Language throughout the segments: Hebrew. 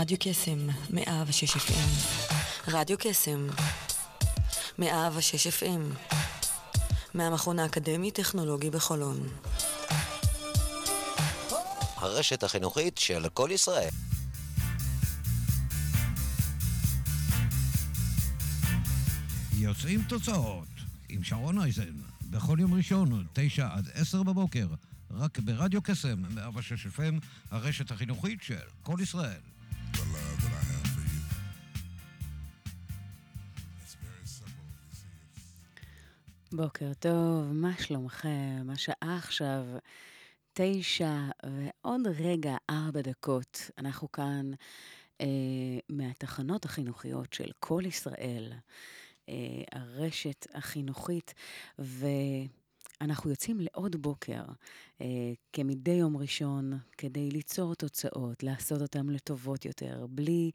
רדיו קסם, מאה ושש FM. רדיו קסם, מאה ושש FM. מהמכון האקדמי-טכנולוגי בחולון. הרשת החינוכית של כל ישראל. יוצאים תוצאות עם שרון אייזן, בכל יום ראשון, תשע עד עשר בבוקר, רק ברדיו קסם, 106 FM, הרשת החינוכית של כל ישראל. בוקר טוב, מה שלומכם? השעה עכשיו תשע ועוד רגע ארבע דקות. אנחנו כאן אה, מהתחנות החינוכיות של כל ישראל, אה, הרשת החינוכית, ו... אנחנו יוצאים לעוד בוקר, אה, כמדי יום ראשון, כדי ליצור תוצאות, לעשות אותן לטובות יותר, בלי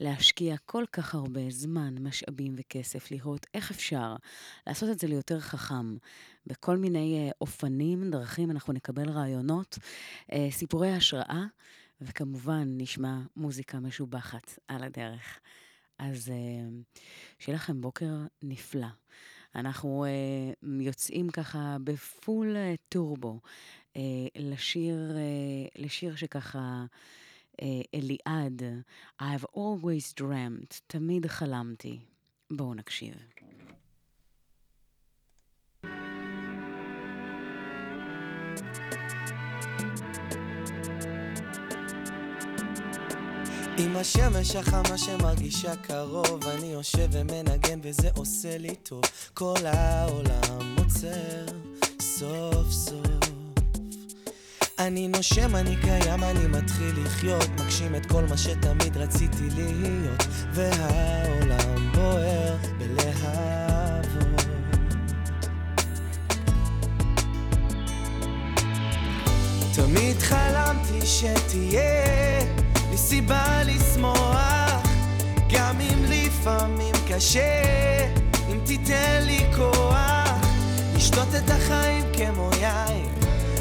להשקיע כל כך הרבה זמן, משאבים וכסף, לראות איך אפשר לעשות את זה ליותר חכם. בכל מיני אה, אופנים, דרכים, אנחנו נקבל רעיונות, אה, סיפורי השראה, וכמובן נשמע מוזיקה משובחת על הדרך. אז אה, שיהיה לכם בוקר נפלא. אנחנו uh, יוצאים ככה בפול uh, טורבו uh, לשיר, uh, לשיר שככה uh, אליעד, I've always dreamt, תמיד חלמתי. בואו נקשיב. עם השמש החמה שמרגישה קרוב, אני יושב ומנגן וזה עושה לי טוב. כל העולם עוצר סוף סוף. אני נושם, אני קיים, אני מתחיל לחיות, מגשים את כל מה שתמיד רציתי להיות, והעולם בוער בלהבות. תמיד חלמתי שתהיה סיבה לשמוח, גם אם לפעמים קשה, אם תיתן לי כוח, לשתות את החיים כמו יין,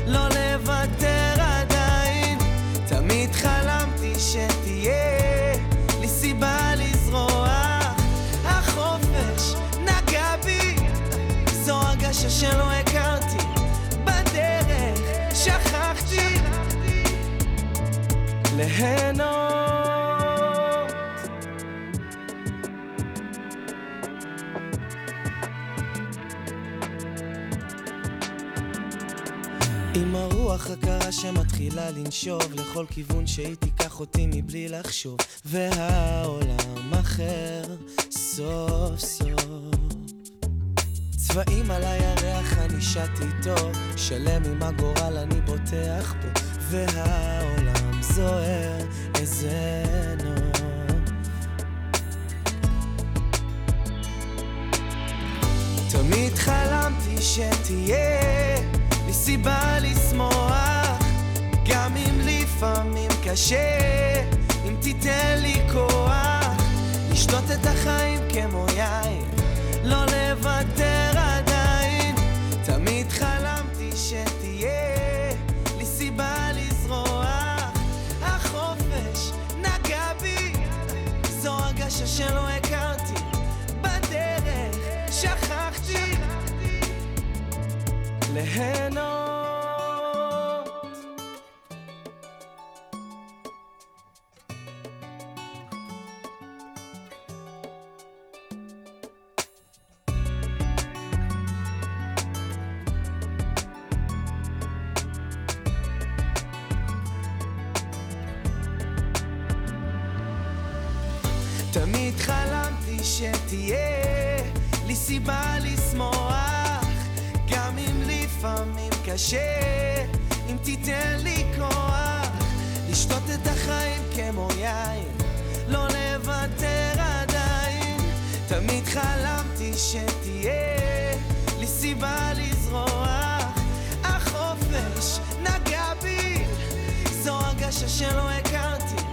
לא לוותר עדיין, תמיד חלמתי שתהיה לי סיבה לזרוח, החופש נגע בי, זו הרגשה שלא הכרתי, עם הרוח הקרה שמתחילה לנשוב לכל כיוון שהיא תיקח אותי מבלי לחשוב והעולם אחר סוף סוף. צבעים על הירח אני שט איתו שלם עם הגורל אני בוטח בו והעולם זוהר איזה נוף תמיד חלמתי שתהיה לי סיבה לשמוח גם אם לפעמים קשה אם תיתן לי כוח לשתות את החיים כמו יין לא לוותר עדיין. תמיד חלמתי שתהיה הרגשה שלא הכרתי בדרך שכחתי. ליהנות קשה. אם תיתן לי כוח לשתות את החיים כמו יין לא לוותר עדיין. תמיד חלמתי שתהיה לי סיבה לזרוח החופש נגע בי. זו הרגשה שלא הכרתי.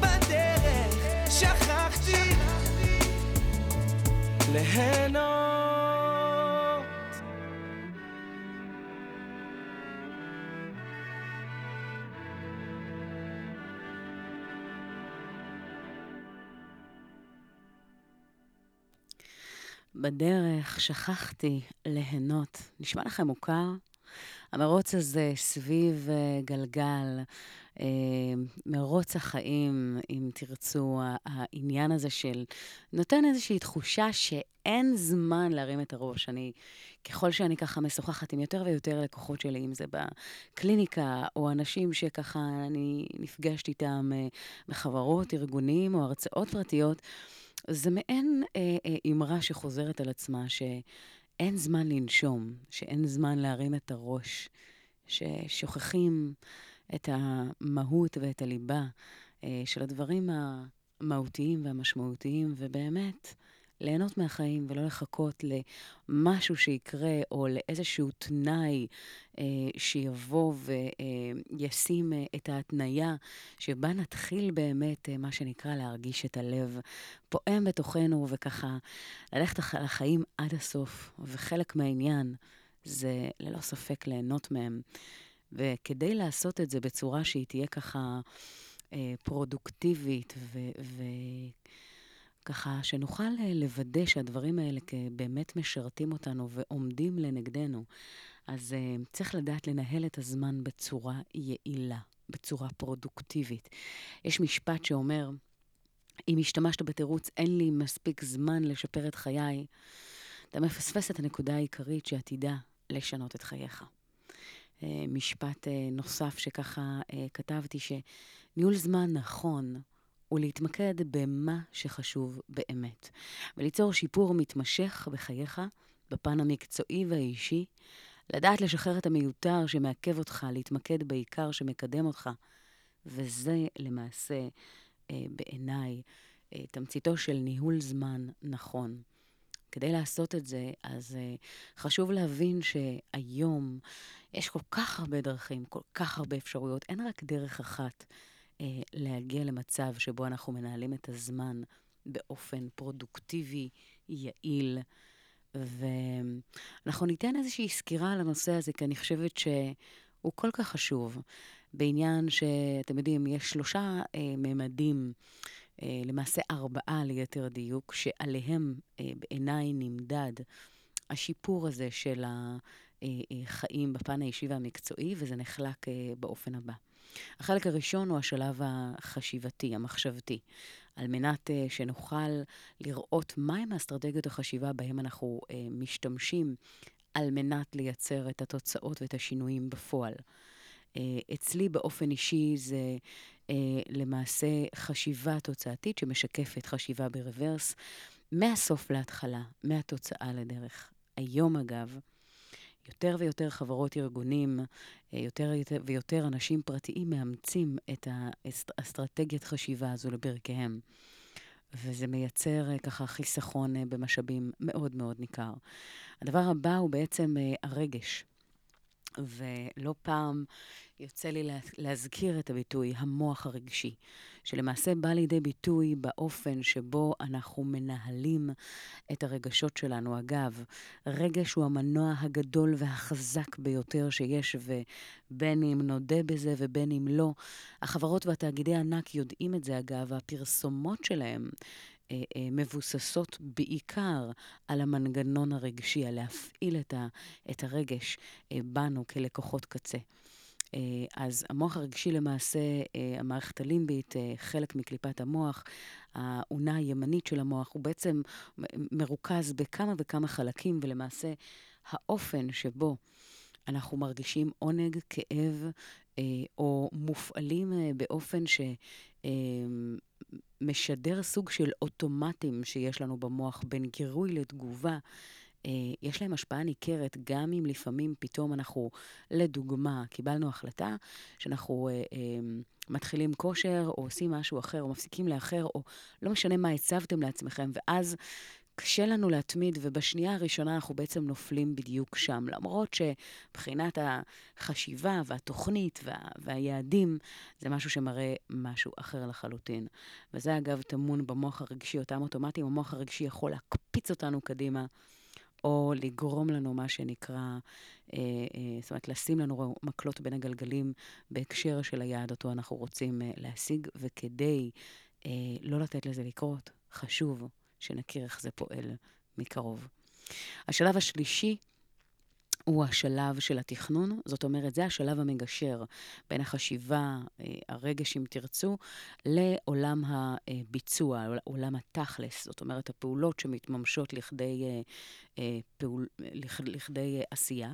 בדרך שכחתי. ליהנות בדרך שכחתי ליהנות. נשמע לכם מוכר? המרוץ הזה סביב uh, גלגל, uh, מרוץ החיים, אם תרצו, העניין הזה של נותן איזושהי תחושה שאין זמן להרים את הראש. אני, ככל שאני ככה משוחחת עם יותר ויותר לקוחות שלי, אם זה בקליניקה, או אנשים שככה אני נפגשת איתם uh, בחברות, ארגונים או הרצאות פרטיות, זה מעין אה, אה, אמרה שחוזרת על עצמה, שאין זמן לנשום, שאין זמן להרים את הראש, ששוכחים את המהות ואת הליבה אה, של הדברים המהותיים והמשמעותיים, ובאמת, ליהנות מהחיים ולא לחכות למשהו שיקרה או לאיזשהו תנאי אה, שיבוא וישים אה, את ההתניה שבה נתחיל באמת, אה, מה שנקרא, להרגיש את הלב פועם בתוכנו וככה ללכת לחיים עד הסוף. וחלק מהעניין זה ללא ספק ליהנות מהם. וכדי לעשות את זה בצורה שהיא תהיה ככה אה, פרודוקטיבית ו... ו- ככה שנוכל אה, לוודא שהדברים האלה באמת משרתים אותנו ועומדים לנגדנו. אז uh, צריך לדעת לנהל את הזמן בצורה יעילה, בצורה פרודוקטיבית. יש משפט שאומר, אם השתמשת בתירוץ, אין לי מספיק זמן לשפר את חיי, אתה מפספס את הנקודה העיקרית שעתידה לשנות את חייך. Uh, משפט נוסף שככה כתבתי, שניהול זמן נכון ולהתמקד במה שחשוב באמת, וליצור שיפור מתמשך בחייך, בפן המקצועי והאישי, לדעת לשחרר את המיותר שמעכב אותך, להתמקד בעיקר שמקדם אותך, וזה למעשה, אה, בעיניי, אה, תמציתו של ניהול זמן נכון. כדי לעשות את זה, אז אה, חשוב להבין שהיום יש כל כך הרבה דרכים, כל כך הרבה אפשרויות, אין רק דרך אחת. אה, להגיע למצב שבו אנחנו מנהלים את הזמן באופן פרודוקטיבי, יעיל, ואנחנו ניתן איזושהי סקירה על הנושא הזה, כי אני חושבת שהוא כל כך חשוב, בעניין שאתם יודעים, יש שלושה אה, ממדים, אה, למעשה ארבעה ליתר דיוק, שעליהם אה, בעיניי נמדד השיפור הזה של החיים אה, בפן האישי והמקצועי, וזה נחלק אה, באופן הבא. החלק הראשון הוא השלב החשיבתי, המחשבתי, על מנת uh, שנוכל לראות מהם האסטרטגיות החשיבה בהם אנחנו uh, משתמשים על מנת לייצר את התוצאות ואת השינויים בפועל. Uh, אצלי באופן אישי זה למעשה חשיבה תוצאתית שמשקפת חשיבה ברוורס, מהסוף להתחלה, מהתוצאה לדרך. היום אגב, יותר ויותר חברות ארגונים, אה, יותר ויותר אנשים פרטיים מאמצים את האסטרטגיית חשיבה הזו לברכיהם. וזה מייצר אה, ככה חיסכון אה, במשאבים מאוד מאוד ניכר. הדבר הבא הוא בעצם הרגש. ולא פעם יוצא לי להזכיר את הביטוי המוח הרגשי, שלמעשה בא לידי ביטוי באופן שבו אנחנו מנהלים את הרגשות שלנו. אגב, רגש הוא המנוע הגדול והחזק ביותר שיש, ובין אם נודה בזה ובין אם לא. החברות והתאגידי ענק יודעים את זה, אגב, והפרסומות שלהם מבוססות בעיקר על המנגנון הרגשי, על להפעיל את, ה, את הרגש אה, בנו כלקוחות קצה. אז המוח הרגשי למעשה, המערכת הלימבית, חלק מקליפת המוח, האונה הימנית של המוח, הוא בעצם מרוכז בכמה וכמה חלקים, ולמעשה האופן שבו אנחנו מרגישים עונג, כאב, או מופעלים באופן ש... משדר סוג של אוטומטים שיש לנו במוח בין גירוי לתגובה. אה, יש להם השפעה ניכרת, גם אם לפעמים פתאום אנחנו, לדוגמה, קיבלנו החלטה שאנחנו אה, אה, מתחילים כושר, או עושים משהו אחר, או מפסיקים לאחר, או לא משנה מה הצבתם לעצמכם, ואז קשה לנו להתמיד, ובשנייה הראשונה אנחנו בעצם נופלים בדיוק שם. למרות שבחינת החשיבה והתוכנית וה, והיעדים, זה משהו שמראה משהו אחר לחלוטין. וזה אגב טמון במוח הרגשי, אותם אוטומטים, המוח הרגשי יכול להקפיץ אותנו קדימה. או לגרום לנו מה שנקרא, אה, אה, זאת אומרת, לשים לנו מקלות בין הגלגלים בהקשר של היעד אותו אנחנו רוצים אה, להשיג, וכדי אה, לא לתת לזה לקרות, חשוב שנכיר איך זה פועל מקרוב. השלב השלישי הוא השלב של התכנון, זאת אומרת, זה השלב המגשר בין החשיבה, אה, הרגש, אם תרצו, לעולם הביצוע, עולם התכלס, זאת אומרת, הפעולות שמתממשות לכדי, אה, אה, פעול, לכדי עשייה.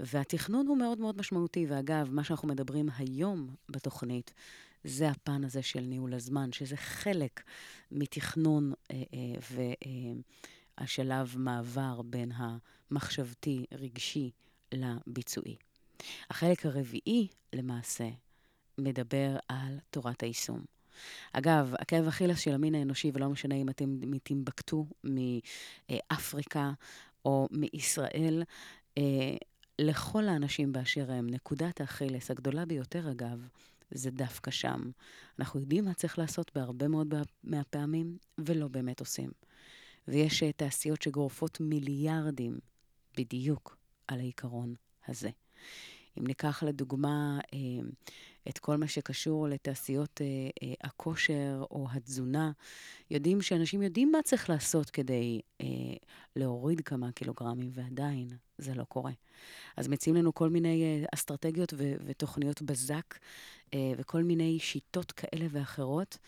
והתכנון הוא מאוד מאוד משמעותי, ואגב, מה שאנחנו מדברים היום בתוכנית, זה הפן הזה של ניהול הזמן, שזה חלק מתכנון ו... השלב מעבר בין המחשבתי, רגשי, לביצועי. החלק הרביעי, למעשה, מדבר על תורת היישום. אגב, עקב אכילס של המין האנושי, ולא משנה אם אתם מתימבקטו מאפריקה או מישראל, אה, לכל האנשים באשר הם, נקודת האכילס הגדולה ביותר, אגב, זה דווקא שם. אנחנו יודעים מה צריך לעשות בהרבה מאוד מהפעמים, ולא באמת עושים. ויש אה, תעשיות שגורפות מיליארדים בדיוק על העיקרון הזה. אם ניקח לדוגמה אה, את כל מה שקשור לתעשיות אה, הכושר או התזונה, יודעים שאנשים יודעים מה צריך לעשות כדי להוריד כמה קילוגרמים, ועדיין זה לא קורה. אז מציעים לנו כל מיני אסטרטגיות ותוכניות בזק וכל מיני שיטות כאלה ואחרות.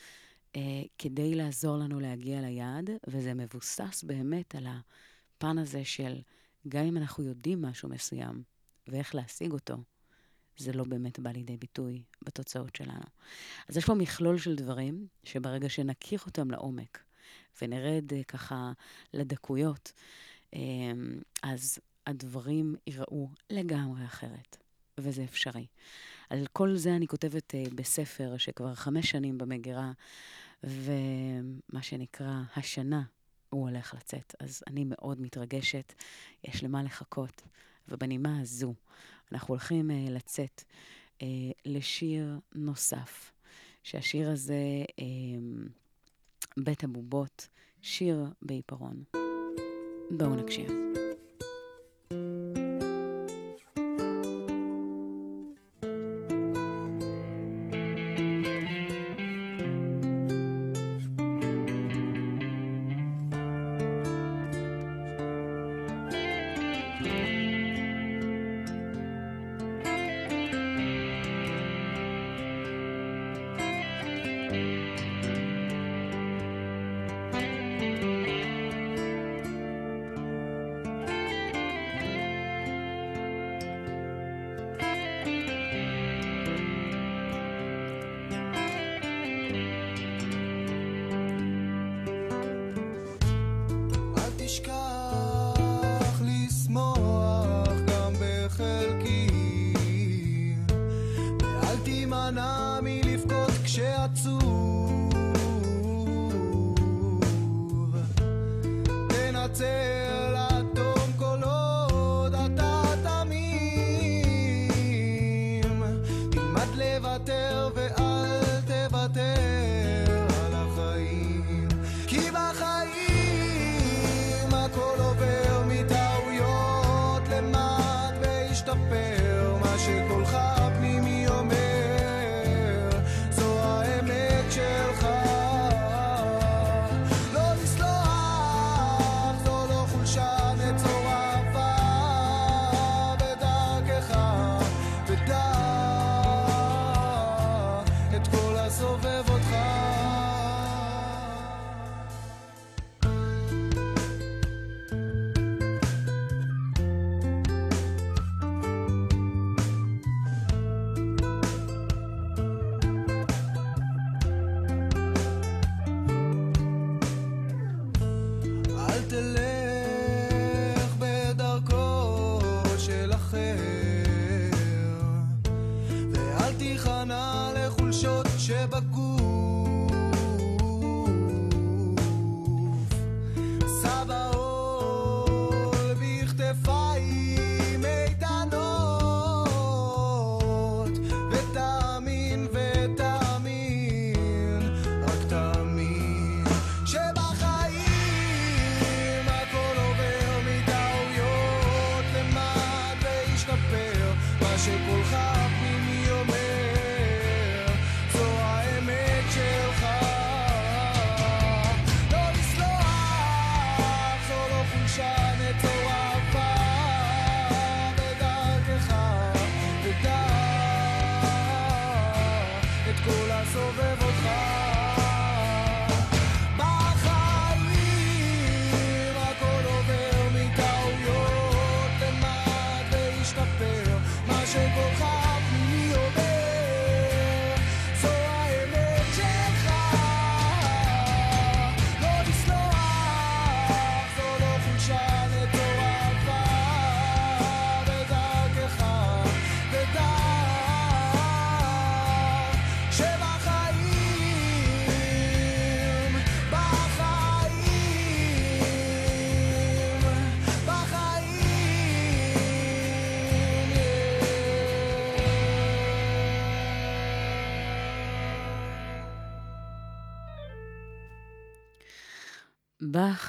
אה, כדי לעזור לנו להגיע ליעד, וזה מבוסס באמת על הפן הזה של גם אם אנחנו יודעים משהו מסוים ואיך להשיג אותו, זה לא באמת בא לידי ביטוי בתוצאות שלנו. אז יש פה מכלול של דברים שברגע שנכיר אותם לעומק ונרד uh, ככה לדקויות, um, אז הדברים ייראו לגמרי אחרת, וזה אפשרי. על כל זה אני כותבת uh, בספר שכבר חמש שנים במגירה, ומה שנקרא, השנה הוא הולך לצאת. אז אני מאוד מתרגשת, יש למה לחכות. ובנימה הזו, אנחנו הולכים uh, לצאת uh, לשיר נוסף, שהשיר הזה, uh, בית הבובות, שיר בעיפרון. בואו נקשיב.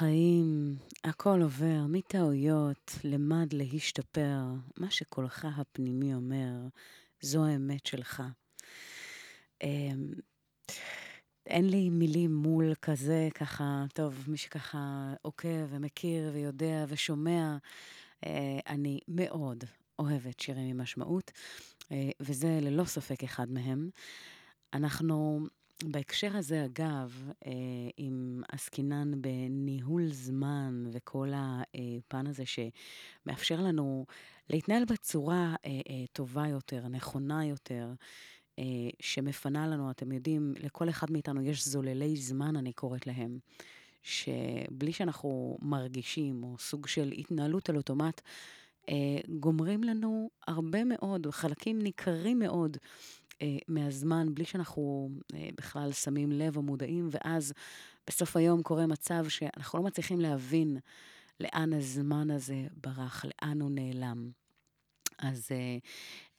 בחיים הכל עובר מטעויות, למד להשתפר. מה שקולך הפנימי אומר, זו האמת שלך. אמ, אין לי מילים מול כזה, ככה, טוב, מי שככה עוקב ומכיר ויודע ושומע, אה, אני מאוד אוהבת שירים עם משמעות, אה, וזה ללא ספק אחד מהם. אנחנו בהקשר הזה, אגב, אה, אם עסקינן בניהול זמן וכל הפן הזה שמאפשר לנו להתנהל בצורה אה, אה, טובה יותר, נכונה יותר, שמפנה לנו, אתם יודעים, לכל אחד מאיתנו יש זוללי זמן, אני קוראת להם, שבלי שאנחנו מרגישים, או סוג של התנהלות על אוטומט, גומרים לנו הרבה מאוד, חלקים ניכרים מאוד אה, מהזמן בלי שאנחנו אה, בכלל שמים לב או מודעים, ואז בסוף היום קורה מצב שאנחנו לא מצליחים להבין לאן הזמן הזה ברח, לאן הוא נעלם. אז אה,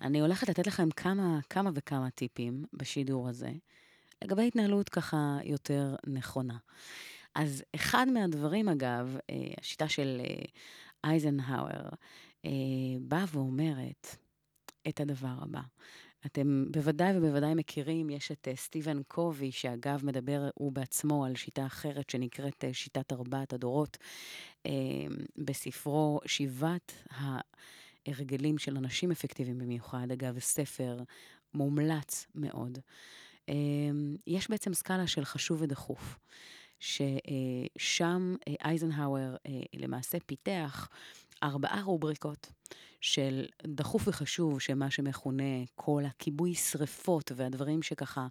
אני הולכת לתת לכם כמה, כמה וכמה טיפים בשידור הזה, לגבי התנהלות ככה יותר נכונה. אז אחד מהדברים, אגב, אה, השיטה של אה, אייזנהאואר, אה, באה ואומרת את הדבר הבא. אתם בוודאי ובוודאי מכירים, יש את uh, סטיבן קובי, שאגב מדבר הוא בעצמו על שיטה אחרת שנקראת uh, שיטת ארבעת הדורות, uh, בספרו שיבת ההרגלים של אנשים אפקטיביים במיוחד, אגב, ספר מומלץ מאוד. Uh, יש בעצם סקאלה של חשוב ודחוף, ששם uh, אייזנהאואר למעשה פיתח ארבעה רובריקות. של דחוף וחשוב, שמה שמכונה כל הכיבוי שריפות והדברים שככה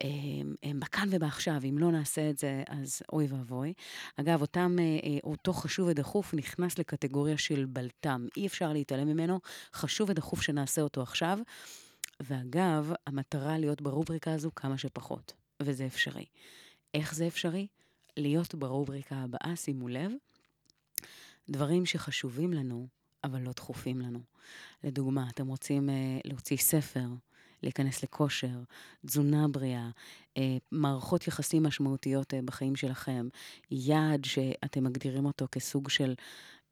הם, הם בכאן ובעכשיו, אם לא נעשה את זה, אז אוי ואבוי. אגב, אותם, אה, אה, אותו חשוב ודחוף נכנס לקטגוריה של בלת"ם, אי אפשר להתעלם ממנו, חשוב ודחוף שנעשה אותו עכשיו. ואגב, המטרה להיות ברובריקה הזו כמה שפחות, וזה אפשרי. איך זה אפשרי? להיות ברובריקה הבאה, שימו לב, דברים שחשובים לנו, אבל לא דחופים לנו. לדוגמה, אתם רוצים uh, להוציא ספר, להיכנס לכושר, תזונה בריאה, uh, מערכות יחסים משמעותיות uh, בחיים שלכם, יעד שאתם מגדירים אותו כסוג של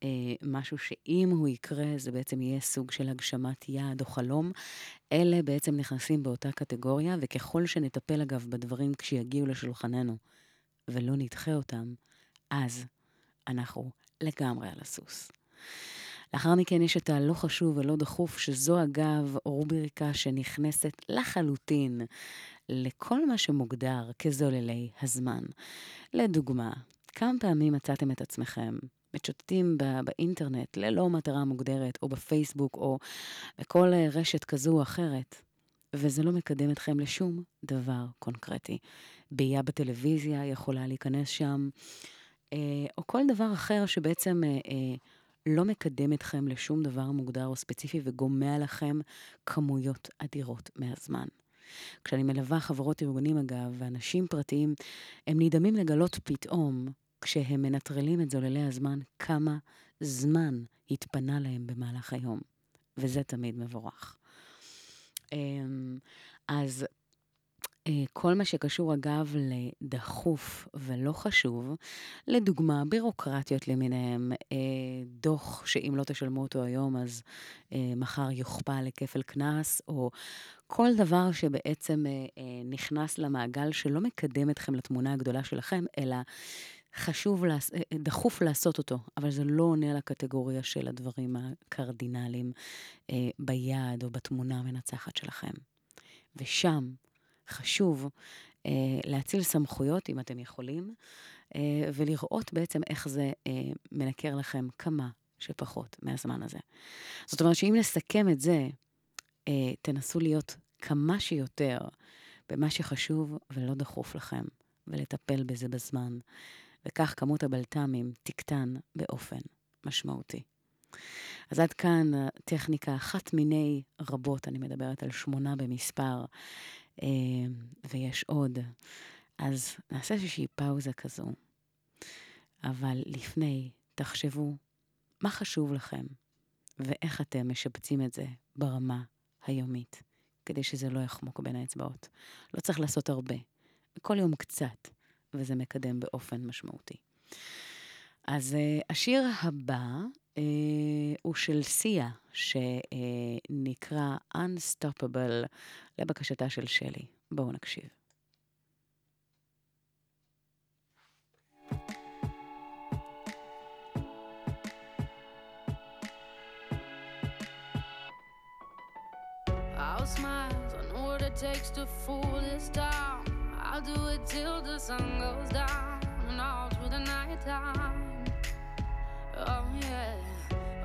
uh, משהו שאם הוא יקרה, זה בעצם יהיה סוג של הגשמת יעד או חלום. אלה בעצם נכנסים באותה קטגוריה, וככל שנטפל אגב בדברים כשיגיעו לשולחננו ולא נדחה אותם, אז אנחנו לגמרי על הסוס. לאחר מכן יש את הלא חשוב ולא דחוף, שזו אגב רובריקה שנכנסת לחלוטין לכל מה שמוגדר כזוללי הזמן. לדוגמה, כמה פעמים מצאתם את עצמכם משוטטים באינטרנט ללא מטרה מוגדרת, או בפייסבוק, או בכל רשת כזו או אחרת, וזה לא מקדם אתכם לשום דבר קונקרטי. באייה בטלוויזיה יכולה להיכנס שם, אה, או כל דבר אחר שבעצם... אה, אה, לא מקדם אתכם לשום דבר מוגדר או ספציפי וגומע לכם כמויות אדירות מהזמן. כשאני מלווה חברות ארגונים אגב, ואנשים פרטיים, הם נדהמים לגלות פתאום, כשהם מנטרלים את זוללי הזמן, כמה זמן התפנה להם במהלך היום. וזה תמיד מבורך. אמ, אז אה, כל מה שקשור אגב לדחוף ולא חשוב, לדוגמה בירוקרטיות למיניהם, אה, דוח שאם לא תשלמו אותו היום אז אה, מחר יוכפל לכפל קנס, או כל דבר שבעצם נכנס למעגל שלא מקדם אתכם לתמונה הגדולה שלכם, אלא חשוב, דחוף לעשות אותו, אבל זה לא עונה לקטגוריה של הדברים הקרדינליים ביעד או בתמונה המנצחת שלכם. ושם, חשוב אה, להציל סמכויות, אם אתם יכולים, אה, ולראות בעצם איך זה אה, מנקר לכם כמה שפחות מהזמן הזה. זאת אומרת שאם נסכם את זה, אה, תנסו להיות כמה שיותר במה שחשוב ולא דחוף לכם, ולטפל בזה בזמן, וכך כמות הבלת"מים תקטן באופן משמעותי. אז עד כאן טכניקה אחת מיני רבות, אני מדברת על שמונה במספר, אה, ויש עוד. אז נעשה איזושהי פאוזה כזו. אבל לפני, תחשבו מה חשוב לכם ואיך אתם משבצים את זה ברמה היומית, כדי שזה לא יחמוק בין האצבעות. לא צריך לעשות הרבה, כל יום קצת, וזה מקדם באופן משמעותי. אז uh, השיר הבא הוא של סיה, שנקרא Unstoppable, לבקשתה של שלי. בואו נקשיב. I'll smile, I know what it takes to fool this town. I'll do it till the sun goes down and all through the night time. Oh yeah,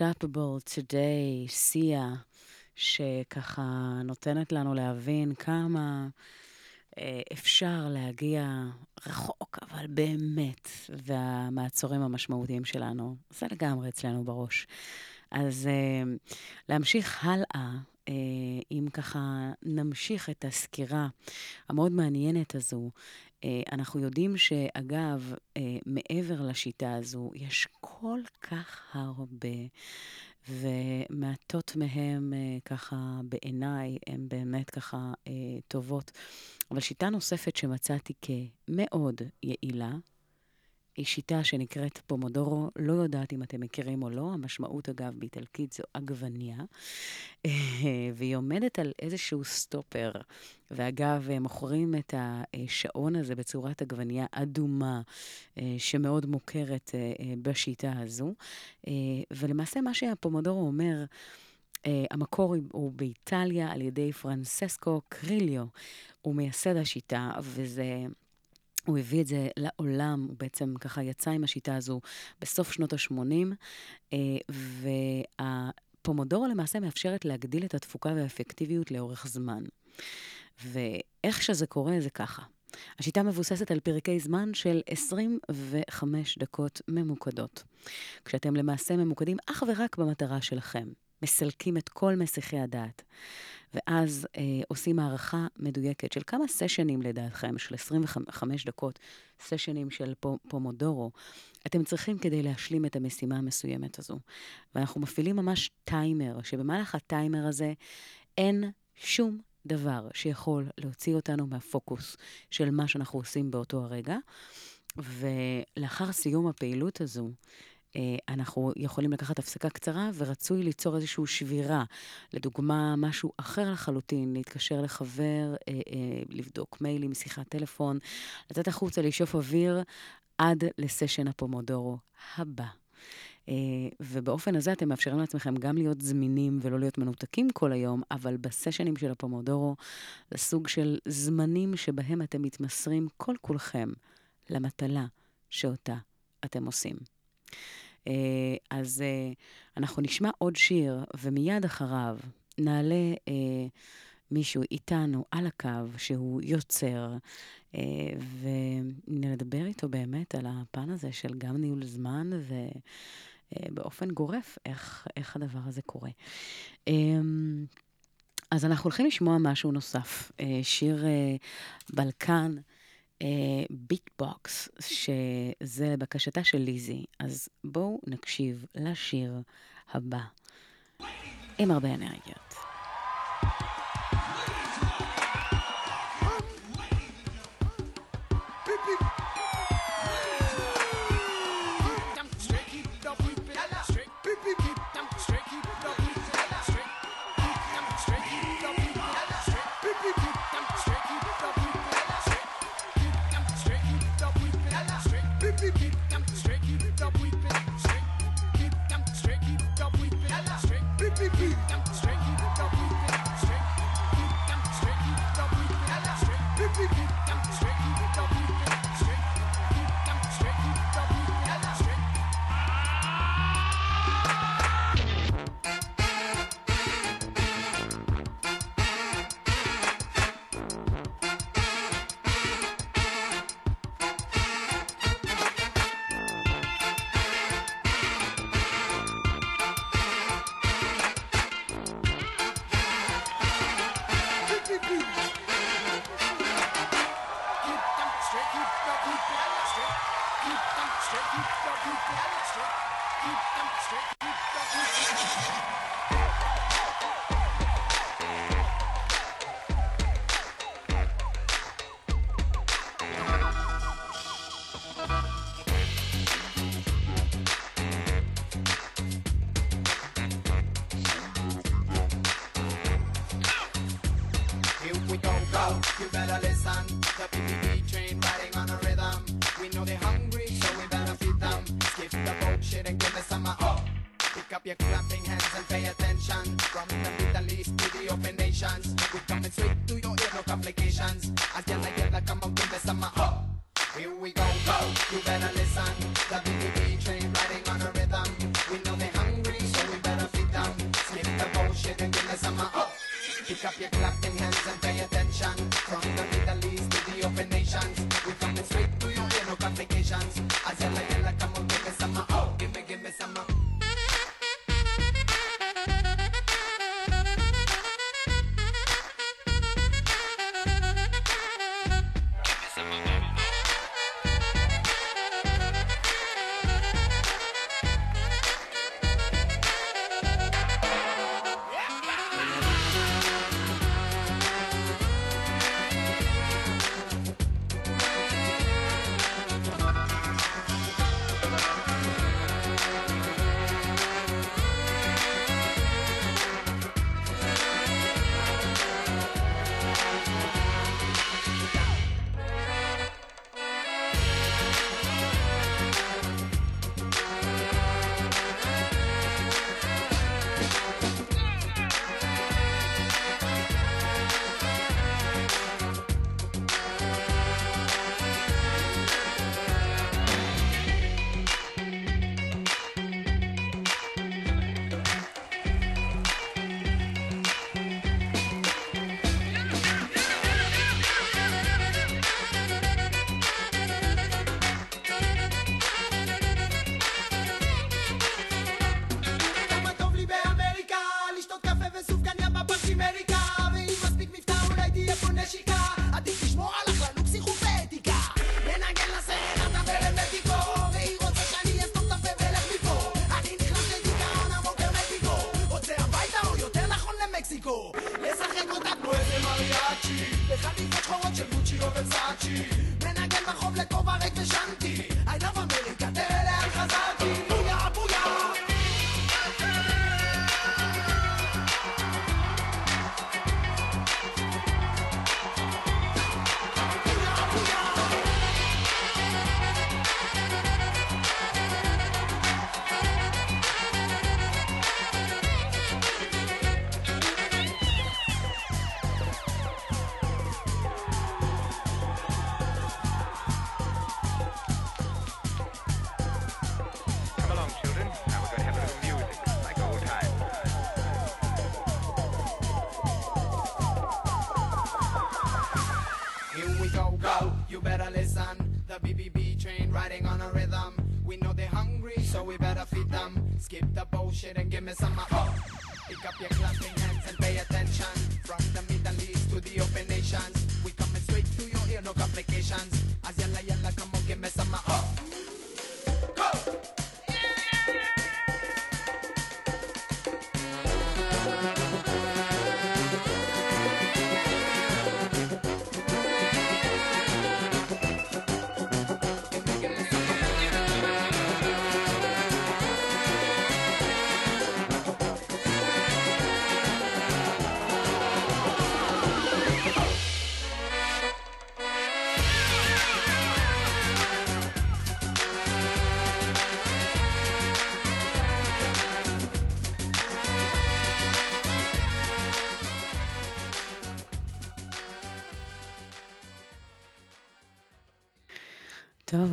Unstoppable Today, סיה, שככה נותנת לנו להבין כמה אה, אפשר להגיע רחוק, אבל באמת, והמעצורים המשמעותיים שלנו, זה לגמרי אצלנו בראש. אז אה, להמשיך הלאה אם ככה נמשיך את הסקירה המאוד מעניינת הזו, אנחנו יודעים שאגב, מעבר לשיטה הזו, יש כל כך הרבה ומעטות מהם ככה בעיניי הן באמת ככה טובות. אבל שיטה נוספת שמצאתי כמאוד יעילה, היא שיטה שנקראת פומודורו, לא יודעת אם אתם מכירים או לא, המשמעות אגב באיטלקית זו עגבניה, והיא עומדת על איזשהו סטופר, ואגב, מוכרים את השעון הזה בצורת עגבניה אדומה, שמאוד מוכרת בשיטה הזו, ולמעשה מה שהפומודורו אומר, המקור הוא באיטליה על ידי פרנססקו קריליו, הוא מייסד השיטה, וזה... הוא הביא את זה לעולם, הוא בעצם ככה יצא עם השיטה הזו בסוף שנות ה-80, והפומודורו למעשה מאפשרת להגדיל את התפוקה והאפקטיביות לאורך זמן. ואיך שזה קורה זה ככה. השיטה מבוססת על פרקי זמן של 25 דקות ממוקדות. כשאתם למעשה ממוקדים אך ורק במטרה שלכם. מסלקים את כל מסיחי הדעת. ואז אה, עושים הערכה מדויקת של כמה סשנים לדעתכם, של 25 דקות, סשנים של פומודורו, אתם צריכים כדי להשלים את המשימה המסוימת הזו. ואנחנו מפעילים ממש טיימר, שבמהלך הטיימר הזה אין שום דבר שיכול להוציא אותנו מהפוקוס של מה שאנחנו עושים באותו הרגע. ולאחר סיום הפעילות הזו, אנחנו יכולים לקחת הפסקה קצרה ורצוי ליצור איזושהי שבירה. לדוגמה, משהו אחר לחלוטין, להתקשר לחבר, אה, אה, לבדוק מיילים, שיחת טלפון, לצאת החוצה, לשאוף אוויר עד לסשן הפומודורו הבא. ובאופן הזה אתם מאפשרים לעצמכם גם להיות זמינים ולא להיות מנותקים כל היום, אבל בסשנים של הפומודורו זה סוג של זמנים שבהם אתם מתמסרים כל כולכם למטלה שאותה אתם עושים. אה, אז אה, אנחנו נשמע עוד שיר, ומיד אחריו נעלה אה, מישהו איתנו על הקו שהוא יוצר, ונדבר איתו באמת על הפן הזה של גם ניהול זמן ובאופן גורף, איך, איך הדבר הזה קורה. אז אנחנו הולכים לשמוע משהו נוסף, שיר בלקן. ביטבוקס, uh, שזה לבקשתה של ליזי. אז בואו נקשיב לשיר הבא, עם הרבה אנרגיות.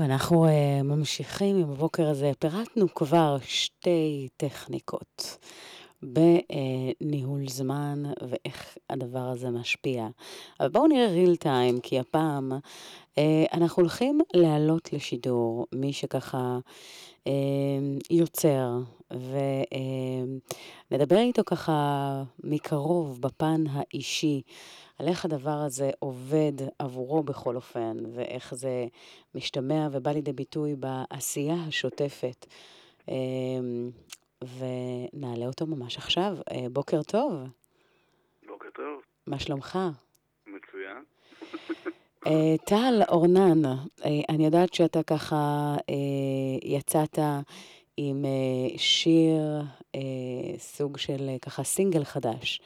אנחנו uh, ממשיכים עם הבוקר הזה. פירטנו כבר שתי טכניקות בניהול זמן ואיך הדבר הזה משפיע. אבל בואו נראה real time, כי הפעם uh, אנחנו הולכים לעלות לשידור, מי שככה uh, יוצר, ונדבר uh, איתו ככה מקרוב בפן האישי. על איך הדבר הזה עובד עבורו בכל אופן, ואיך זה משתמע ובא לידי ביטוי בעשייה השוטפת. אמ, ונעלה אותו ממש עכשיו. אה, בוקר טוב. בוקר טוב. מה שלומך? מצוין. אה, טל אורנן, אה, אני יודעת שאתה ככה יצאת עם שיר, סוג של ככה סינגל חדש.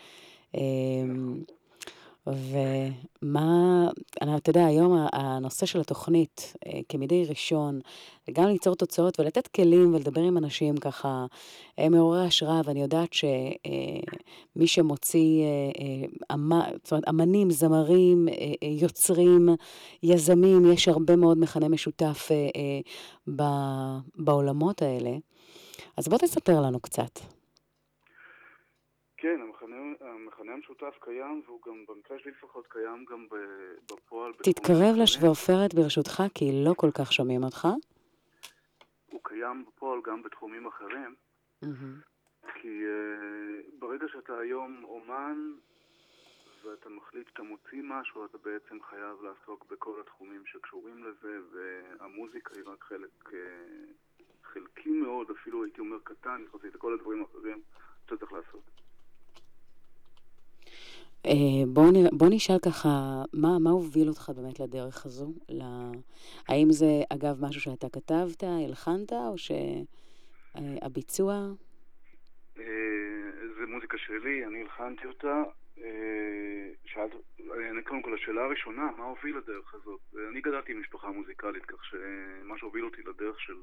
ומה, אתה יודע, היום הנושא של התוכנית אה, כמדי ראשון, וגם ליצור תוצאות ולתת כלים ולדבר עם אנשים ככה אה, מעוררי השראה, ואני יודעת שמי אה, שמוציא, זאת אומרת, אמנים, זמרים, יוצרים, יזמים, יש הרבה מאוד מכנה משותף בעולמות האלה. אז בוא תספר לנו קצת. כן, המכנה, המכנה המשותף קיים, והוא גם, במקרה שלי לפחות, קיים גם בפועל. תתקרב לשבעופרת ברשותך, כי לא כל כך שומעים אותך. הוא קיים בפועל גם בתחומים אחרים. Mm-hmm. כי uh, ברגע שאתה היום אומן, ואתה מחליט שאתה מוציא משהו, אתה בעצם חייב לעסוק בכל התחומים שקשורים לזה, והמוזיקה היא רק חלק, uh, חלקי מאוד, אפילו הייתי אומר קטן, יחסית לכל הדברים האחרים שאתה צריך לעשות. אה, בוא, נ... בוא נשאל ככה, מה, מה הוביל אותך באמת לדרך הזו? ל... האם זה, אגב, משהו שאתה כתבת, הלחנת, או שהביצוע? אה, זה מוזיקה שלי, אני הלחנתי אותה. אה, שאלת, קודם כל, השאלה הראשונה, מה הוביל לדרך הזאת? אני גדלתי עם משפחה מוזיקלית, כך שמה שהוביל אותי לדרך של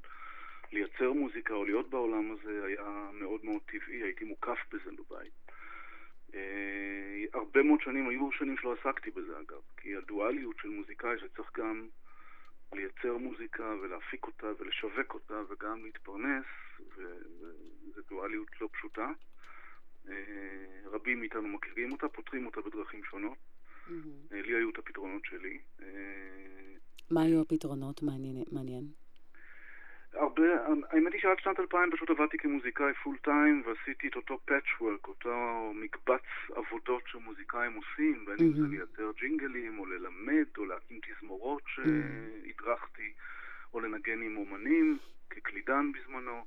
לייצר מוזיקה או להיות בעולם הזה היה מאוד מאוד טבעי, הייתי מוקף בזה בבית. אה, הרבה מאוד שנים, היו שנים שלא עסקתי בזה אגב, כי הדואליות של מוזיקאי שצריך גם לייצר מוזיקה ולהפיק אותה ולשווק אותה וגם להתפרנס, וזו דואליות לא פשוטה. אה, רבים מאיתנו מכירים אותה, פותרים אותה בדרכים שונות. Mm-hmm. לי היו את הפתרונות שלי. מה היו הפתרונות? מעניין. הרבה, האמת היא שעד שנת 2000 פשוט עבדתי כמוזיקאי פול טיים ועשיתי את אותו פאצ'וורק, אותו מקבץ עבודות שמוזיקאים עושים, בין אם זה לייצר ג'ינגלים, או ללמד, או להקים תזמורות שהדרכתי, או לנגן עם אומנים, כקלידן בזמנו.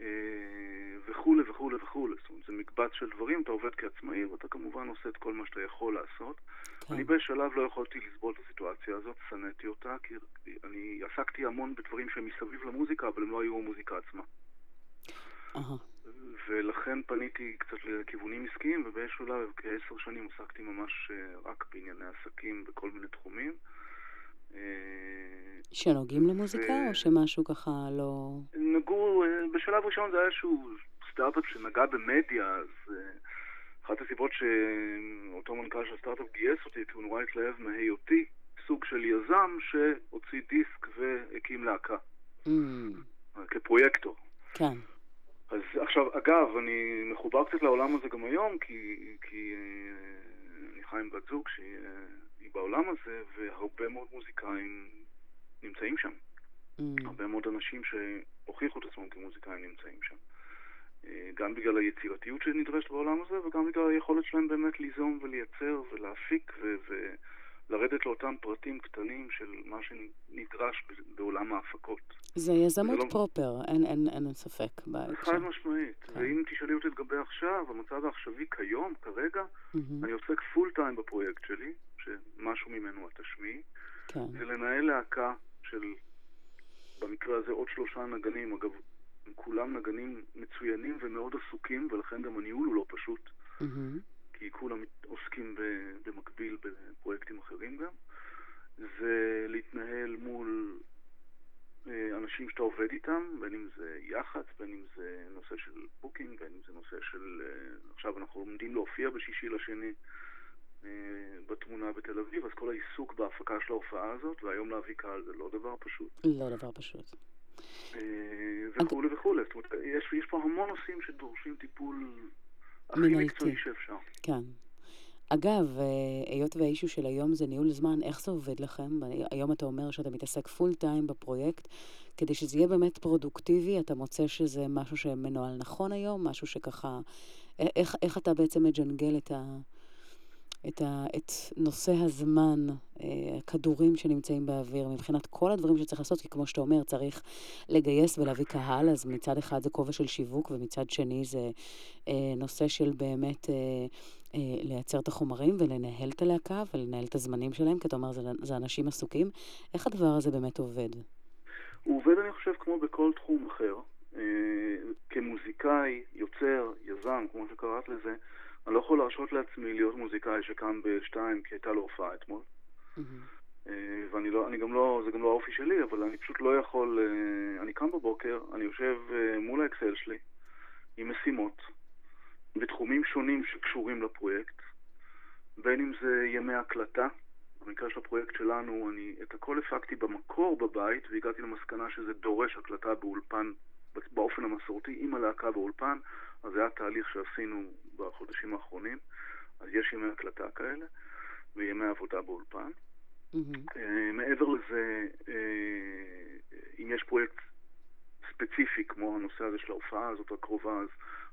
אה, וכולי וכולי וכולי. זאת אומרת, זה מקבץ של דברים, אתה עובד כעצמאי ואתה כמובן עושה את כל מה שאתה יכול לעשות. כן. אני בשלב לא יכולתי לסבול את הסיטואציה הזאת, שנאתי אותה, כי אני עסקתי המון בדברים שהם מסביב למוזיקה, אבל הם לא היו המוזיקה עצמה. ולכן פניתי קצת לכיוונים עסקיים, ובאיזשהו שלב, כעשר שנים עסקתי ממש אה, רק בענייני עסקים בכל מיני תחומים. אה, שנוגעים למוזיקה, ו... או שמשהו ככה לא... נגעו, אה, בשלב ראשון זה היה איזשהו סטארט-אפ שנגע במדיה, אז uh, אחת הסיבות שאותו מנכ"ל של הסטארט-אפ גייס אותי, כי הוא נורא התלהב מהיותי סוג של יזם שהוציא דיסק והקים להקה. Mm. כפרויקטור. כן. אז עכשיו, אגב, אני מחובר קצת לעולם הזה גם היום, כי, כי אני חי עם בת זוג שהיא היא בעולם הזה, והרבה מאוד מוזיקאים נמצאים שם. Mm. הרבה מאוד אנשים שהוכיחו את עצמם כמוזיקאים נמצאים שם. אה, גם בגלל היצירתיות שנדרשת בעולם הזה, וגם בגלל היכולת שלהם באמת ליזום ולייצר ולהפיק ו- ולרדת לאותם פרטים קטנים של מה שנדרש בעולם ההפקות. זה יזמות לא- פרופר, אין, אין, אין ספק בהקשר. חד משמעית. כן. ואם תשאלי אותי לגבי עכשיו, המצב העכשווי כיום, כרגע, מהמם. אני עוסק פול טיים בפרויקט שלי, שמשהו ממנו את תשמיעי, כן. זה לנהל להקה של, במקרה הזה עוד שלושה נגנים, אגב, הם כולם נגנים מצוינים ומאוד עסוקים, ולכן גם הניהול הוא לא פשוט, מהמם. כי כולם עוסקים במקביל בפרויקטים אחרים גם. זה להתנהל מול אה, אנשים שאתה עובד איתם, בין אם זה יח"צ, בין אם זה נושא של booking, בין אם זה נושא של... אה, עכשיו אנחנו עומדים להופיע בשישי לשני בתמונה בתל אביב, אז כל העיסוק בהפקה של ההופעה הזאת, והיום להביא קהל זה לא דבר פשוט. לא דבר פשוט. אה, וכולי וכולי. זאת אומרת, יש, יש פה המון נושאים שדורשים טיפול הכי. מקצועי שאפשר. כן. אגב, אה, היות והאישו של היום זה ניהול זמן, איך זה עובד לכם? היום אתה אומר שאתה מתעסק פול טיים בפרויקט, כדי שזה יהיה באמת פרודוקטיבי, אתה מוצא שזה משהו שמנוהל נכון היום, משהו שככה... איך, איך אתה בעצם מג'נגל את, ה, את, ה, את נושא הזמן, אה, הכדורים שנמצאים באוויר, מבחינת כל הדברים שצריך לעשות, כי כמו שאתה אומר, צריך לגייס ולהביא קהל, אז מצד אחד זה כובע של שיווק, ומצד שני זה אה, נושא של באמת... אה, לייצר את החומרים ולנהל את הלהקה ולנהל את הזמנים שלהם, כי אתה אומר, זה, זה אנשים עסוקים. איך הדבר הזה באמת עובד? הוא עובד, אני חושב, כמו בכל תחום אחר. כמוזיקאי, יוצר, יזם, כמו שקראת לזה, אני לא יכול להרשות לעצמי להיות מוזיקאי שקם בשתיים כי הייתה לו הופעה אתמול. אה, ואני לא, אני גם לא, זה גם לא האופי שלי, אבל אני פשוט לא יכול, אה, אני קם בבוקר, אני יושב אה, מול האקסל שלי עם משימות בתחומים שונים שקשורים לפרויקט, בין אם זה ימי הקלטה, במקרה של הפרויקט שלנו, אני את הכל הפקתי במקור בבית והגעתי למסקנה שזה דורש הקלטה באולפן באופן המסורתי עם הלהקה באולפן, אז זה היה תהליך שעשינו בחודשים האחרונים, אז יש ימי הקלטה כאלה וימי עבודה באולפן. אה, מעבר לזה, אה, אם יש פרויקט ספציפי, כמו הנושא הזה של ההופעה הזאת הקרובה, אז,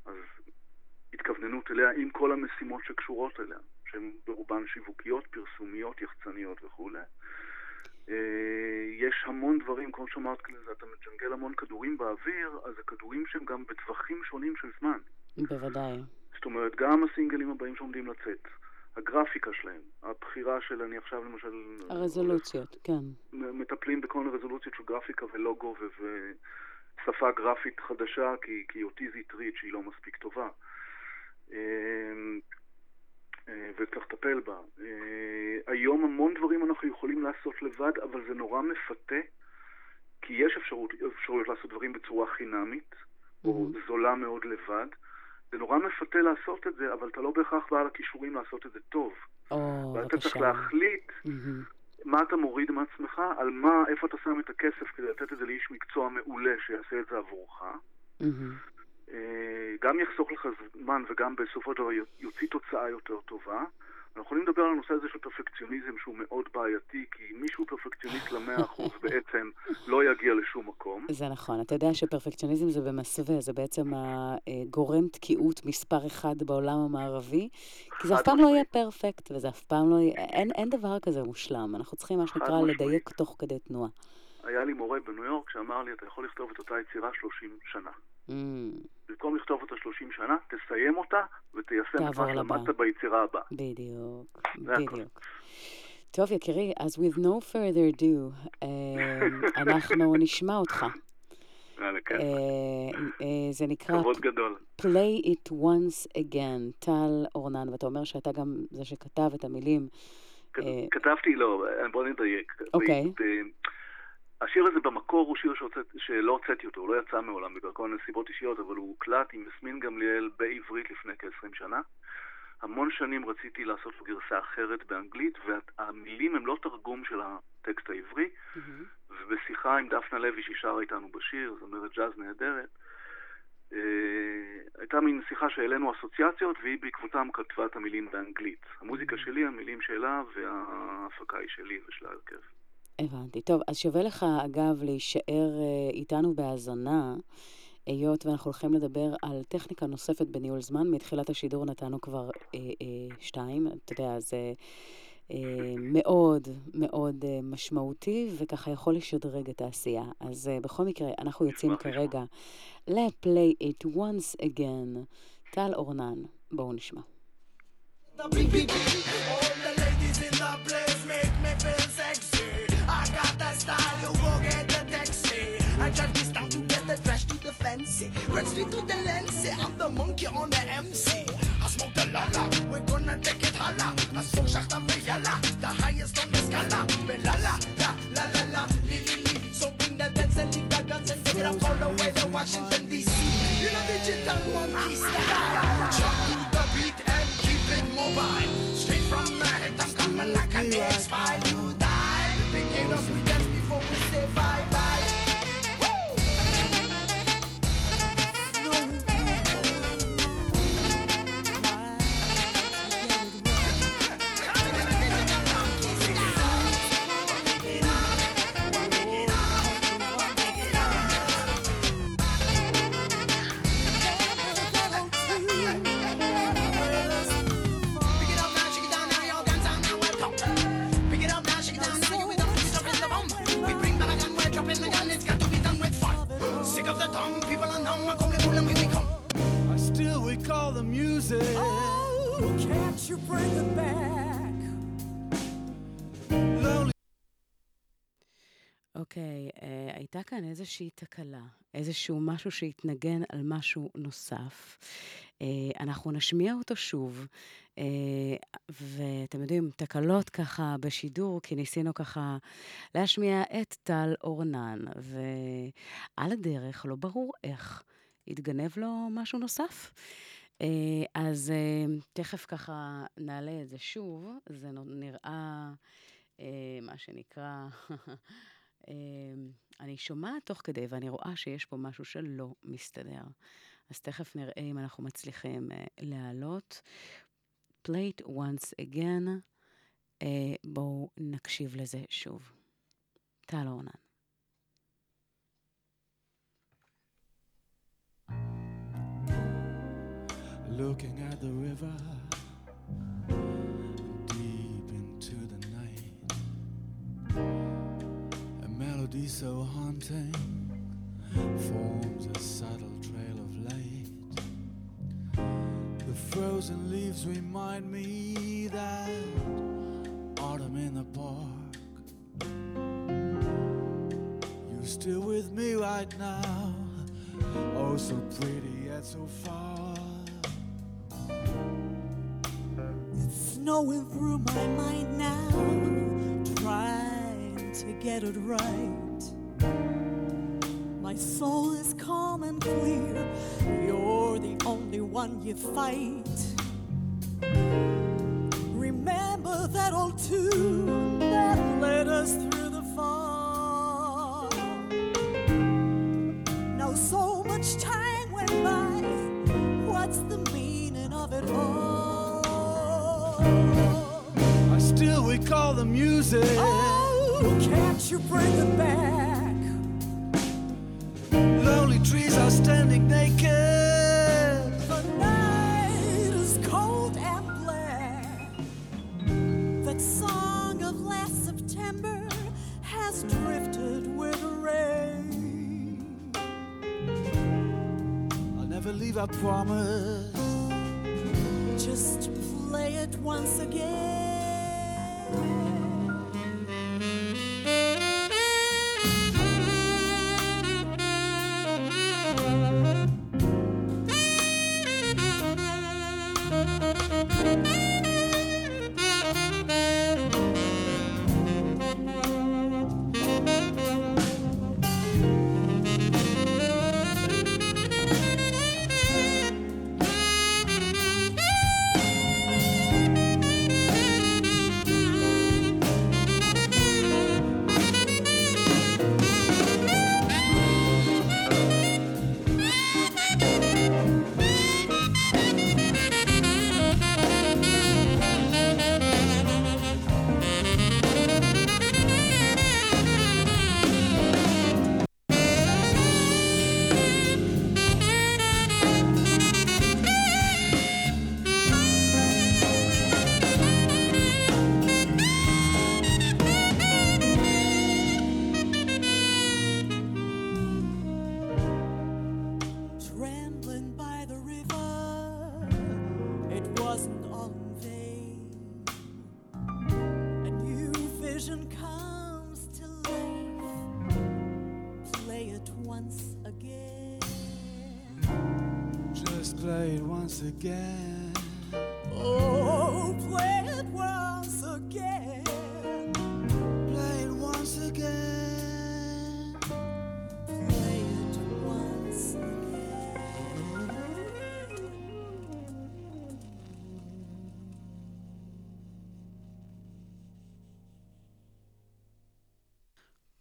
אז התכווננות אליה עם כל המשימות שקשורות אליה, שהן ברובן שיווקיות, פרסומיות, יחצניות וכולי. אה, יש המון דברים, כמו שאמרת, אתה מג'נגל המון כדורים באוויר, אז זה כדורים שהם גם בטווחים שונים של זמן. בוודאי. זאת אומרת, גם הסינגלים הבאים שעומדים לצאת, הגרפיקה שלהם, הבחירה של, אני עכשיו למשל... הרזולוציות, כן. מטפלים בכל מיני רזולוציות של גרפיקה ולוגו ו- ושפה גרפית חדשה, כי, כי אותי זה הטריד שהיא לא מספיק טובה. אה, וצריך לטפל בה. אה, היום המון דברים אנחנו יכולים לעשות לבד, אבל זה נורא מפתה, כי יש אפשרות, אפשרויות לעשות דברים בצורה חינמית, או זולה מאוד לבד. זה נורא מפתה לעשות את זה, אבל אתה לא בהכרח בעל הכישורים לעשות את זה טוב. או, ואתה צריך בבקשה. להחליט מהמם. מה אתה מוריד מעצמך, על מה, איפה אתה שם את הכסף כדי לתת את זה לאיש מקצוע מעולה שיעשה את זה עבורך. מהמם. אה, גם יחסוך לך זמן וגם בסופו של דבר יוציא תוצאה יותר טובה. אנחנו יכולים לדבר על הנושא הזה של פרפקציוניזם שהוא מאוד בעייתי, כי מי שהוא פרפקציוניסט למאה אחוז בעצם לא יגיע לשום מקום. זה נכון. אתה יודע שפרפקציוניזם זה במסווה, זה בעצם הגורם תקיעות מספר אחד בעולם המערבי, כי זה אף פעם לא יהיה. פרפקט, וזה אף פעם לא יהיה... אין, אין דבר כזה מושלם. אנחנו צריכים, מה שנקרא. לדייק תוך כדי תנועה. היה לי מורה בניו יורק שאמר לי, אתה יכול לכתוב את אותה יצירה 30 שנה. במקום לכתוב אותה 30 שנה, תסיים אותה ותיישם את מה. שלמדת ביצירה הבאה. בדיוק. בדיוק. טוב, יקירי, אז with no further ado, אה, אנחנו נשמע אותך. אה, אה, זה נקרא כבוד גדול. Play It Once Again, טל אורנן, ואתה אומר שאתה גם זה שכתב את המילים. כתבתי, לא, בוא נדייק. אוקיי. ב- השיר הזה במקור הוא שיר שהוצאת- שלא הוצאתי אותו, הוא לא יצא מעולם בגלל כל מיני סיבות אישיות, אבל הוא הוקלט עם יסמין גמליאל בעברית לפני כ-20 שנה. המון שנים רציתי לעשות לו גרסה אחרת באנגלית, והמילים הם לא תרגום של הטקסט העברי, ובשיחה עם דפנה לוי שהיא שרה איתנו בשיר, זאת אומרת ג'אז נהדרת, הייתה מין שיחה שהעלינו אסוציאציות, והיא בעקבותם כתבה את המילים באנגלית. המוזיקה שלי, המילים שלה, וההפקה היא שלי ושל ההרכב. הבנתי. טוב, אז שווה לך, אגב, להישאר איתנו בהאזנה. היות ואנחנו הולכים לדבר על טכניקה נוספת בניהול זמן, מתחילת השידור נתנו כבר אה, אה, שתיים, אתה יודע, זה אה, מאוד מאוד אה, משמעותי, וככה יכול לשדרג את העשייה. אז אה, בכל מקרה, אנחנו יוצאים כרגע ל-play it once again. טל אורנן, בואו נשמע. Fancy. Red street to the lens, I'm the monkey on the MC. I smoke the lala, we're gonna take it holla. I smoke shakta yalla, the highest on the scala. Belala, la la la la, li li li. So bring the dance and leave the guns and take it up all the way to Washington D.C. You know digital monkey style. Chop to the beat and keep it mobile. Straight from the head, I'm coming like an X-File. אוקיי, okay, uh, הייתה כאן איזושהי תקלה, איזשהו משהו שהתנגן על משהו נוסף. Uh, אנחנו נשמיע אותו שוב, uh, ואתם יודעים, תקלות ככה בשידור, כי ניסינו ככה להשמיע את טל אורנן, ועל הדרך, לא ברור איך, התגנב לו משהו נוסף. Uh, אז uh, תכף ככה נעלה את זה שוב, זה נראה, uh, מה שנקרא... אמ, אני שומעת תוך כדי ואני רואה שיש פה משהו שלא מסתדר. אז תכף נראה אם אנחנו מצליחים להעלות. play it once again. בואו נקשיב לזה שוב. טל אורנן. Looking at the river deep into the night. A melody so haunting forms a subtle trail of light. The frozen leaves remind me that autumn in the park. You're still with me right now, oh so pretty yet so far. Snowing through my mind now. trying to get it right. My soul is calm and clear. You're the only one you fight. Remember that old tune recall the music. Oh can't you bring it back? Lonely trees are standing naked. The night is cold and black. That song of last September has drifted with the rain. I'll never leave, I promise. Just play it once again. Amen.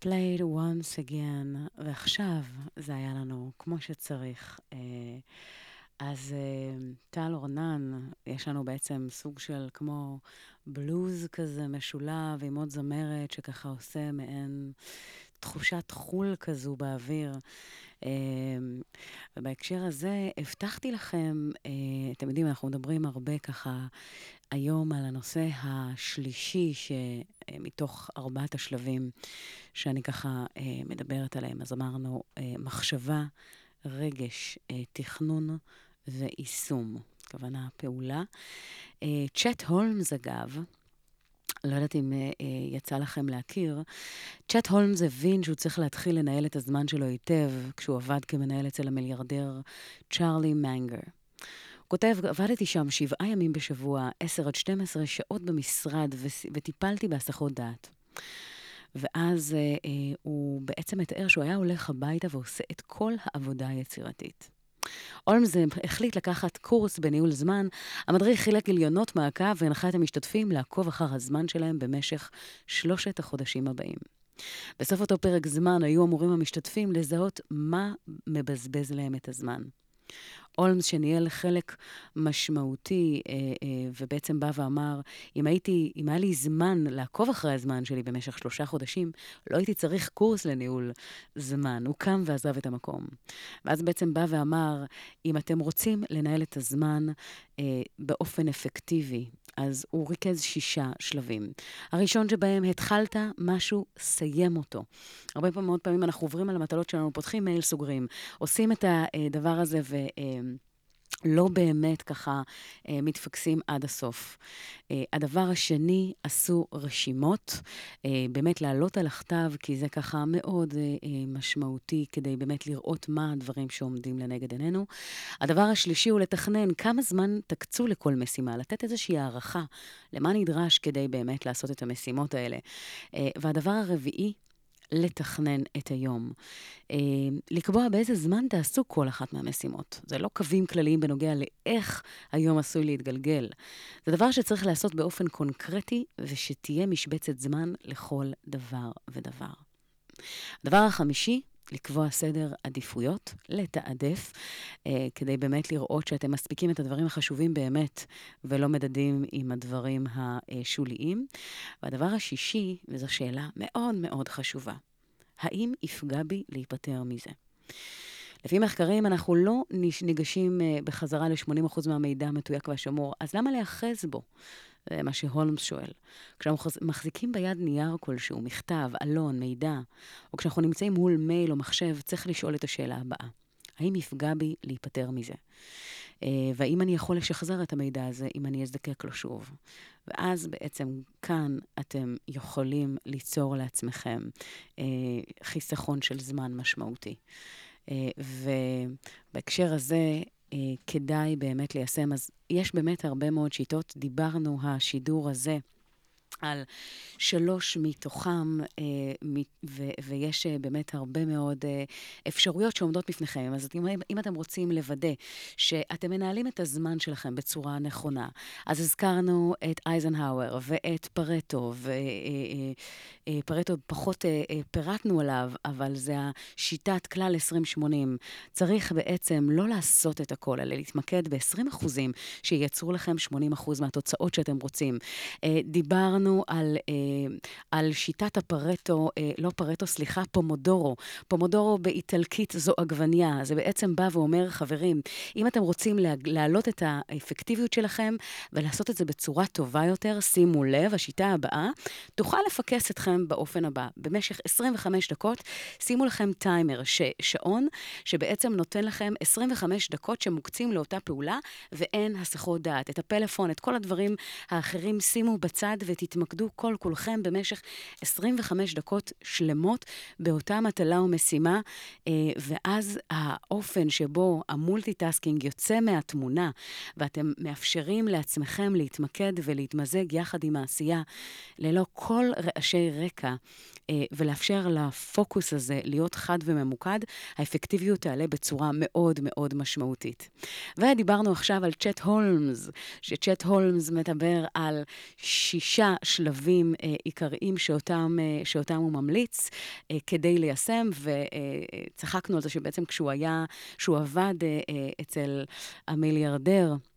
Played once again, ועכשיו זה היה לנו כמו שצריך. אה, אז אה, טל אורנן, יש לנו בעצם סוג של כמו בלוז כזה משולב עם עוד זמרת שככה עושה מעין תחושת חול כזו באוויר. אה, ובהקשר הזה, הבטחתי לכם, אתם יודעים, אנחנו מדברים הרבה ככה היום על הנושא השלישי שמתוך ארבעת השלבים שאני ככה מדברת עליהם. אז אמרנו, מחשבה, רגש, תכנון ויישום, הכוונה פעולה. צ'ט הולמס, אגב, לא יודעת אם יצא לכם להכיר, צ'ט הולמס הבין שהוא צריך להתחיל לנהל את הזמן שלו היטב כשהוא עבד כמנהל אצל המיליארדר צ'ארלי מנגר. כותב, עבדתי שם שבעה ימים בשבוע, עשר עד 12 שעות במשרד, וטיפלתי בהסחות דעת. ואז uh, uh, הוא בעצם מתאר שהוא היה הולך הביתה ועושה את כל העבודה היצירתית. הולמס החליט לקחת קורס בניהול זמן. המדריך חילק גיליונות מעקב והנחה את המשתתפים לעקוב אחר הזמן שלהם במשך שלושת החודשים הבאים. בסוף אותו פרק זמן היו אמורים המשתתפים לזהות מה מבזבז להם את הזמן. הולמס, שניהל חלק משמעותי, אה, אה, ובעצם בא ואמר, אם הייתי, אם היה לי זמן לעקוב אחרי הזמן שלי במשך שלושה חודשים, לא הייתי צריך קורס לניהול זמן. הוא קם ועזב את המקום. ואז בעצם בא ואמר, אם אתם רוצים לנהל את הזמן אה, באופן אפקטיבי, אז הוא ריכז שישה שלבים. הראשון שבהם, התחלת משהו, סיים אותו. הרבה פעמים, מאוד פעמים אנחנו עוברים על המטלות שלנו, פותחים מייל, סוגרים, עושים את הדבר הזה ו... לא באמת ככה אה, מתפקסים עד הסוף. אה, הדבר השני, עשו רשימות, אה, באמת לעלות על הכתב, כי זה ככה מאוד אה, אה, משמעותי כדי באמת לראות מה הדברים שעומדים לנגד עינינו. הדבר השלישי הוא לתכנן כמה זמן תקצו לכל משימה, לתת איזושהי הערכה למה נדרש כדי באמת לעשות את המשימות האלה. אה, והדבר הרביעי, לתכנן את היום. אה, לקבוע באיזה זמן תעשו כל אחת מהמשימות. זה לא קווים כלליים בנוגע לאיך היום עשוי להתגלגל. זה דבר שצריך לעשות באופן קונקרטי, ושתהיה משבצת זמן לכל דבר ודבר. הדבר החמישי, לקבוע סדר עדיפויות, לתעדף, אה, כדי באמת לראות שאתם מספיקים את הדברים החשובים באמת, ולא מדדים עם הדברים השוליים. והדבר השישי, וזו שאלה מאוד מאוד חשובה, האם יפגע בי להיפטר מזה? לפי מחקרים, אנחנו לא ניגשים אה, בחזרה ל-80% מהמידע המתויק והשמור, אז למה להיאחז בו? זה מה שהולמס שואל. כשאנחנו מחזיקים ביד נייר כלשהו, מכתב, עלון, מידע, או כשאנחנו נמצאים מול מייל או מחשב, צריך לשאול את השאלה הבאה: האם יפגע בי להיפטר מזה? אה, והאם אני יכול לשחזר את המידע הזה אם אני אזדקק לו שוב? ואז בעצם כאן אתם יכולים ליצור לעצמכם אה, חיסכון של זמן משמעותי. אה, ובהקשר הזה, אה, כדאי באמת ליישם. אז יש באמת הרבה מאוד שיטות. דיברנו, השידור הזה, על שלוש מתוכם, אה, ויש אה, באמת הרבה מאוד אה, אפשרויות שעומדות בפניכם. אז אם, אם אתם רוצים לוודא שאתם מנהלים את הזמן שלכם בצורה נכונה, אז הזכרנו את אייזנהאואר ואת פרטו, ופרטו פחות פירטנו עליו, אבל זה השיטת כלל 2080. צריך בעצם לא לעשות את הכל, אלא להתמקד ב-20% שייצרו לכם 80% מהתוצאות שאתם רוצים. דיברנו על, אה, על שיטת הפרטו, אה, לא פרטו, סליחה, פומודורו. פומודורו באיטלקית זו עגבניה. זה בעצם בא ואומר, חברים, אם אתם רוצים להעלות את האפקטיביות שלכם ולעשות את זה בצורה טובה יותר, שימו לב, השיטה הבאה תוכל לפקס אתכם באופן הבא. במשך 25 דקות, שימו לכם טיימר, ש, שעון, שבעצם נותן לכם 25 דקות שמוקצים לאותה פעולה, ואין הסחות דעת. את הפלאפון, את כל הדברים האחרים שימו בצד ותתעלמו. תתמקדו כל כולכם במשך 25 דקות שלמות באותה מטלה ומשימה, אה, ואז האופן שבו ה multitasking יוצא מהתמונה, ואתם מאפשרים לעצמכם להתמקד ולהתמזג יחד עם העשייה, ללא כל רעשי רקע, אה, ולאפשר לפוקוס הזה להיות חד וממוקד, האפקטיביות תעלה בצורה מאוד מאוד משמעותית. ודיברנו עכשיו על צ'ט הולמס, שצ'ט הולמס מדבר על שישה שלבים אה, עיקריים שאותם, אה, שאותם הוא ממליץ אה, כדי ליישם, וצחקנו על זה שבעצם כשהוא היה, כשהוא עבד אה, אה, אצל המיליארדר, אה,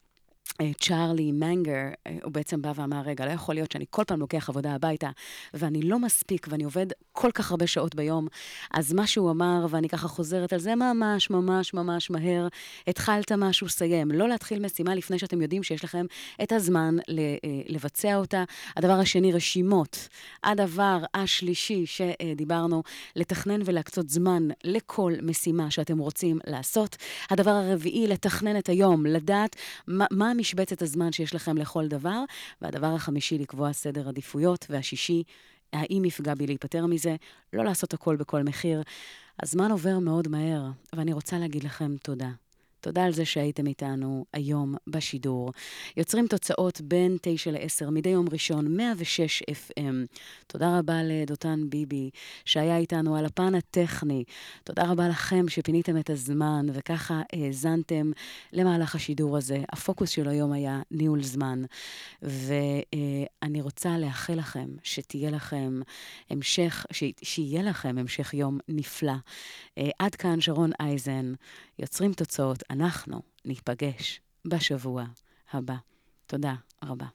צ'ארלי מנגר, אה, הוא בעצם בא ואמר, רגע, לא יכול להיות שאני כל פעם לוקח עבודה הביתה, ואני לא מספיק, ואני עובד כל כך הרבה שעות ביום. אז מה שהוא אמר, ואני ככה חוזרת על זה ממש, ממש, ממש מהר, התחלת משהו, סיים. לא להתחיל משימה לפני שאתם יודעים שיש לכם את הזמן אה, לבצע אותה. הדבר השני, רשימות. הדבר השלישי שדיברנו, לתכנן ולהקצות זמן לכל משימה שאתם רוצים לעשות. הדבר הרביעי, לתכנן את היום, לדעת מה, מה משבצת הזמן שיש לכם לכל דבר, והדבר החמישי, לקבוע סדר עדיפויות, והשישי, האם יפגע בי להיפטר מזה, לא לעשות הכל בכל מחיר. הזמן עובר מאוד מהר, ואני רוצה להגיד לכם תודה. תודה על זה שהייתם איתנו היום בשידור. יוצרים תוצאות בין 9 ל-10 מדי יום ראשון, 106 FM. תודה רבה לדותן ביבי, שהיה איתנו על הפן הטכני. תודה רבה לכם שפיניתם את הזמן וככה האזנתם למהלך השידור הזה. הפוקוס של היום היה ניהול זמן. ואני רוצה לאחל לכם שתהיה לכם המשך, שיהיה לכם המשך יום נפלא. עד כאן שרון אייזן. יוצרים תוצאות, אנחנו ניפגש בשבוע הבא. תודה רבה.